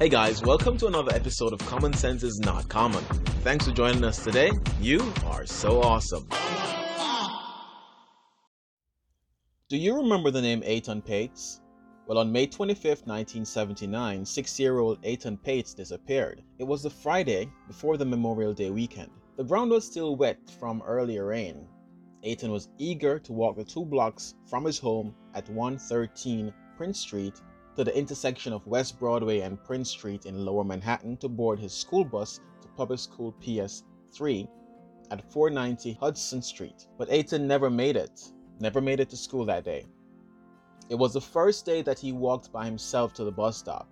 Hey guys, welcome to another episode of Common Sense is Not Common. Thanks for joining us today. You are so awesome. Do you remember the name Etan Patz? Well, on May 25, 1979, six year old Etan Patz disappeared. It was the Friday before the Memorial Day weekend. The ground was still wet from earlier rain. Etan was eager to walk the two blocks from his home at 113 Prince Street to the intersection of West Broadway and Prince Street in Lower Manhattan to board his school bus to public school PS 3 at 490 Hudson Street. But Etan never made it, never made it to school that day. It was the first day that he walked by himself to the bus stop,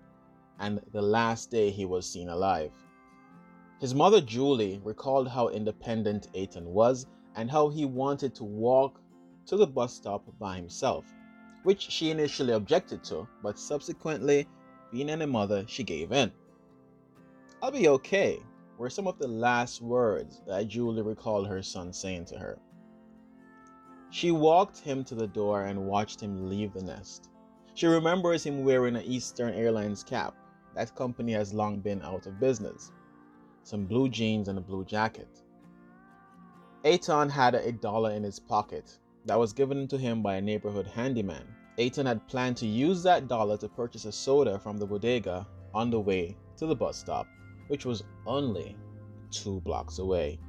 and the last day he was seen alive. His mother Julie recalled how independent Etan was and how he wanted to walk to the bus stop by himself which she initially objected to, but subsequently, being a mother, she gave in. I'll be okay were some of the last words that Julie recalled her son saying to her. She walked him to the door and watched him leave the nest. She remembers him wearing an Eastern Airlines cap. That company has long been out of business. Some blue jeans and a blue jacket. Etan had a dollar in his pocket that was given to him by a neighborhood handyman. Etan had planned to use that dollar to purchase a soda from the bodega on the way to the bus stop, which was only two blocks away.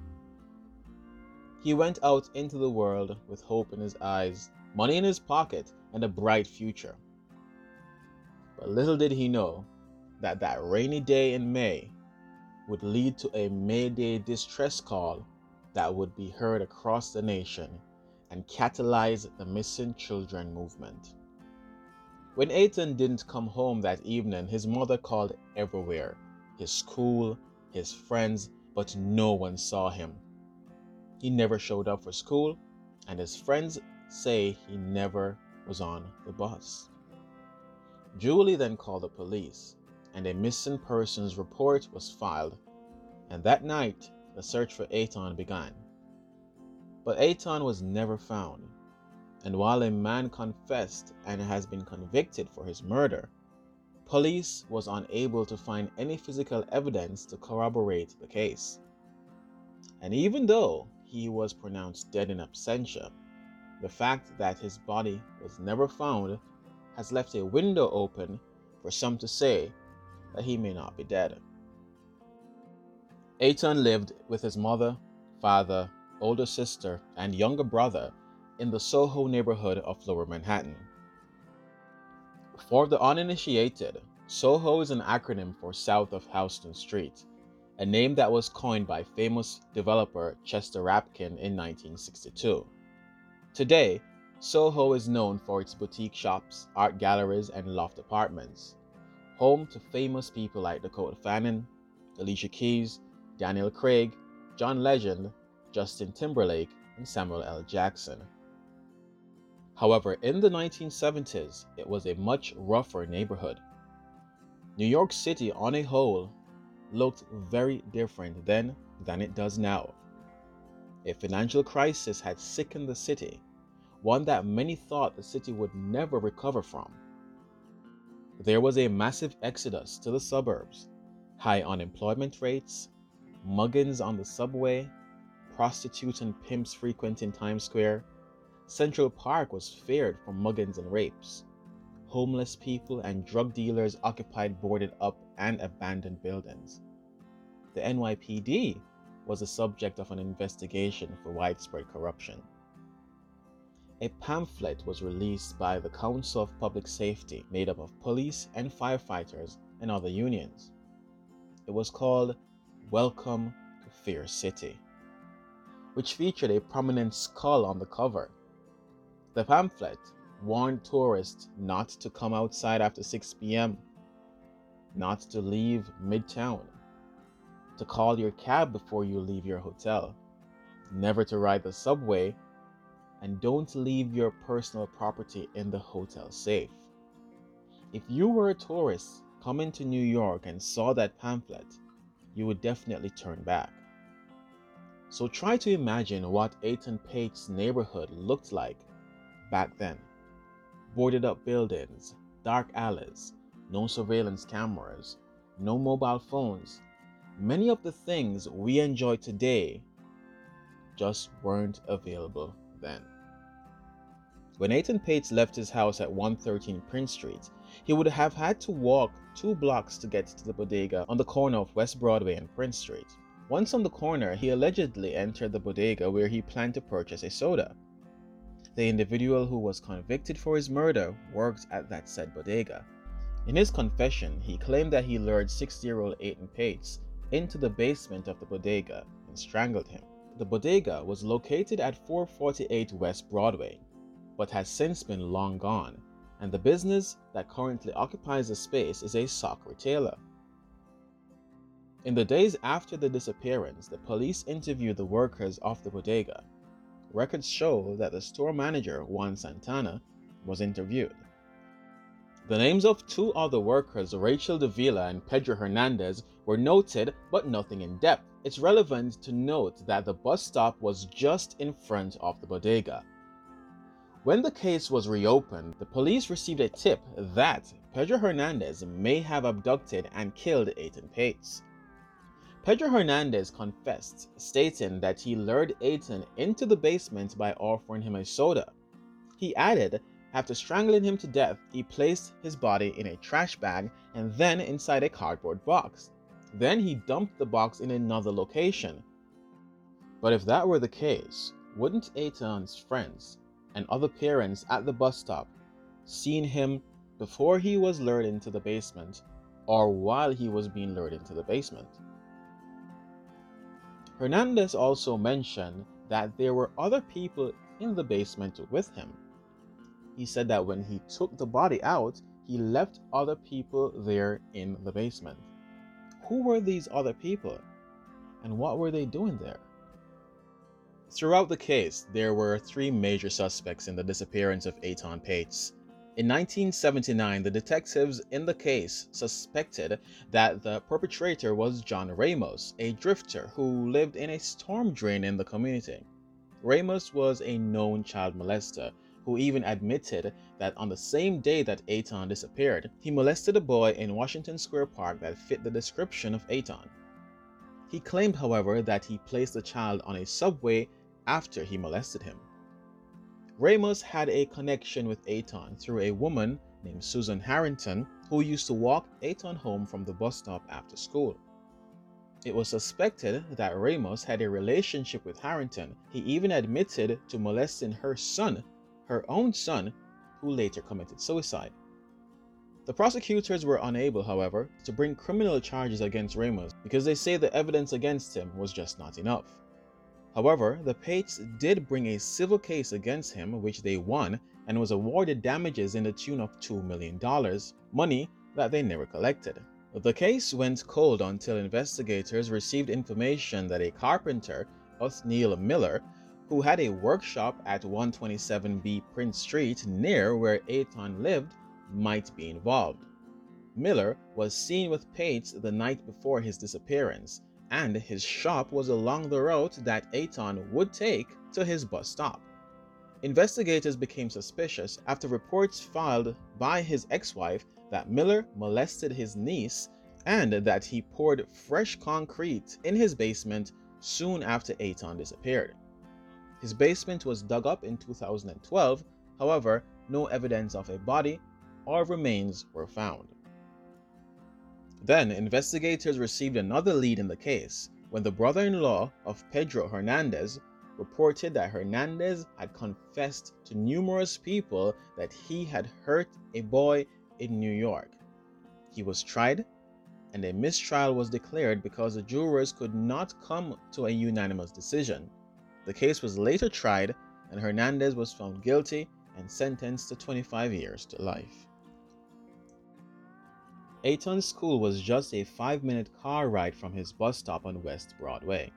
He went out into the world with hope in his eyes, money in his pocket, and a bright future. But little did he know that that rainy day in May would lead to a Mayday distress call that would be heard across the nation and catalyze the missing children movement. When Etan didn't come home that evening, his mother called everywhere his school, his friends, but no one saw him. He never showed up for school, and his friends say he never was on the bus. Julie then called the police, and a missing persons report was filed, and that night the search for Etan began. But Etan was never found. And while a man confessed and has been convicted for his murder, police was unable to find any physical evidence to corroborate the case. And even though he was pronounced dead in absentia, the fact that his body was never found has left a window open for some to say that he may not be dead. Eitan lived with his mother, father, older sister, and younger brother in the Soho neighborhood of Lower Manhattan. For the uninitiated, Soho is an acronym for South of Houston Street, a name that was coined by famous developer Chester Rapkin in 1962. Today, Soho is known for its boutique shops, art galleries, and loft apartments, home to famous people like Dakota Fanning, Alicia Keys, Daniel Craig, John Legend, Justin Timberlake, and Samuel L. Jackson. However, in the 1970s, it was a much rougher neighborhood. New York City, on a whole, looked very different then than it does now. A financial crisis had sickened the city, one that many thought the city would never recover from. There was a massive exodus to the suburbs, high unemployment rates, muggings on the subway, prostitutes and pimps frequenting Times Square. Central Park was feared for muggings and rapes. Homeless people and drug dealers occupied boarded up and abandoned buildings. The NYPD was the subject of an investigation for widespread corruption. A pamphlet was released by the Council of Public Safety, made up of police and firefighters and other unions. It was called Welcome to Fear City which featured a prominent skull on the cover. The pamphlet warned tourists not to come outside after 6 p.m., not to leave midtown, to call your cab before you leave your hotel, never to ride the subway, and don't leave your personal property in the hotel safe. If you were a tourist coming to New York and saw that pamphlet, you would definitely turn back. So try to imagine what Etan Pate's neighborhood looked like back then. Boarded up buildings, dark alleys, no surveillance cameras, no mobile phones. Many of the things we enjoy today just weren't available then. When Etan Patz left his house at 113 Prince Street, he would have had to walk two blocks to get to the bodega on the corner of West Broadway and Prince Street. Once on the corner, he allegedly entered the bodega where he planned to purchase a soda. The individual who was convicted for his murder worked at that said bodega. In his confession, he claimed that he lured 60 year old Etan Patz into the basement of the bodega and strangled him. The bodega was located at 448 West Broadway, but has since been long gone, and the business that currently occupies the space is a sock retailer. In the days after the disappearance, the police interviewed the workers of the bodega. Records show that the store manager, Juan Santana, was interviewed. The names of two other workers, Rachel Davila and Pedro Hernandez, were noted, but nothing in depth. It's relevant to note that the bus stop was just in front of the bodega. When the case was reopened, the police received a tip that Pedro Hernandez may have abducted and killed Etan Patz. Pedro Hernandez confessed, stating that he lured Etan into the basement by offering him a soda. He added after strangling him to death, he placed his body in a trash bag and then inside a cardboard box. Then he dumped the box in another location. But if that were the case, wouldn't Etan's friends and other parents at the bus stop seen him before he was lured into the basement or while he was being lured into the basement? Hernandez also mentioned that there were other people in the basement with him he said that when he took the body out, he left other people there in the basement. Who were these other people? And what were they doing there? Throughout the case, there were three major suspects in the disappearance of Etan Patz. In 1979, the detectives in the case suspected that the perpetrator was John Ramos, a drifter who lived in a storm drain in the community. Ramos was a known child molester who even admitted that on the same day that Etan disappeared, he molested a boy in Washington Square Park that fit the description of Etan. He claimed, however, that he placed the child on a subway after he molested him. Ramos had a connection with Etan through a woman named Susan Harrington who used to walk Etan home from the bus stop after school. It was suspected that Ramos had a relationship with Harrington. He even admitted to molesting her son her own son, who later committed suicide. The prosecutors were unable, however, to bring criminal charges against Ramos because they say the evidence against him was just not enough. However, the Patz did bring a civil case against him, which they won, and was awarded damages in the tune of $2 million, money that they never collected. The case went cold until investigators received information that a carpenter, Othniel Miller, who had a workshop at 127B Prince Street near where Etan lived, might be involved. Miller was seen with Patz the night before his disappearance, and his shop was along the route that Etan would take to his bus stop. Investigators became suspicious after reports filed by his ex wife that Miller molested his niece and that he poured fresh concrete in his basement soon after Etan disappeared. His basement was dug up in 2012, however, no evidence of a body or remains were found. Then, investigators received another lead in the case when the brother in law of Pedro Hernandez reported that Hernandez had confessed to numerous people that he had hurt a boy in New York. He was tried, and a mistrial was declared because the jurors could not come to a unanimous decision. The case was later tried, and Hernandez was found guilty and sentenced to 25 years to life. Etan's school was just a five minute car ride from his bus stop on West Broadway.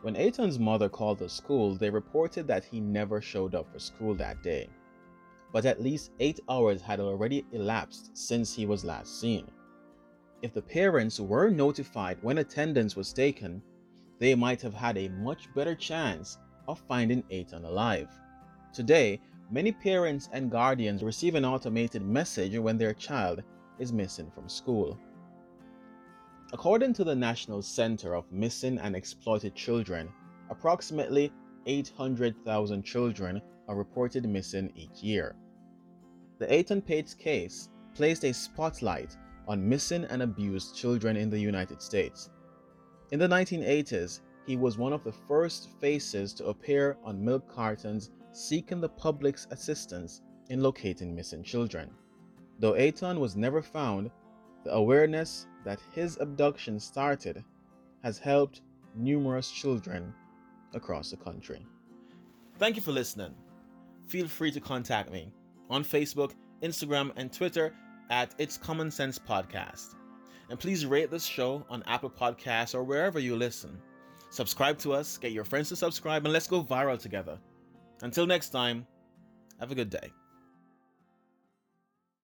When Etan's mother called the school, they reported that he never showed up for school that day. But at least eight hours had already elapsed since he was last seen. If the parents were notified when attendance was taken, they might have had a much better chance of finding Etan alive. Today, many parents and guardians receive an automated message when their child is missing from school. According to the National Center of Missing and Exploited Children, approximately 800,000 children are reported missing each year. The Etan Patz case placed a spotlight on missing and abused children in the United States. In the 1980s, he was one of the first faces to appear on milk cartons seeking the public's assistance in locating missing children. Though Etan was never found, the awareness that his abduction started has helped numerous children across the country. Thank you for listening. Feel free to contact me on Facebook, Instagram, and Twitter at It's Common Sense Podcast. And please rate this show on Apple Podcasts or wherever you listen. Subscribe to us, get your friends to subscribe, and let's go viral together. Until next time, have a good day.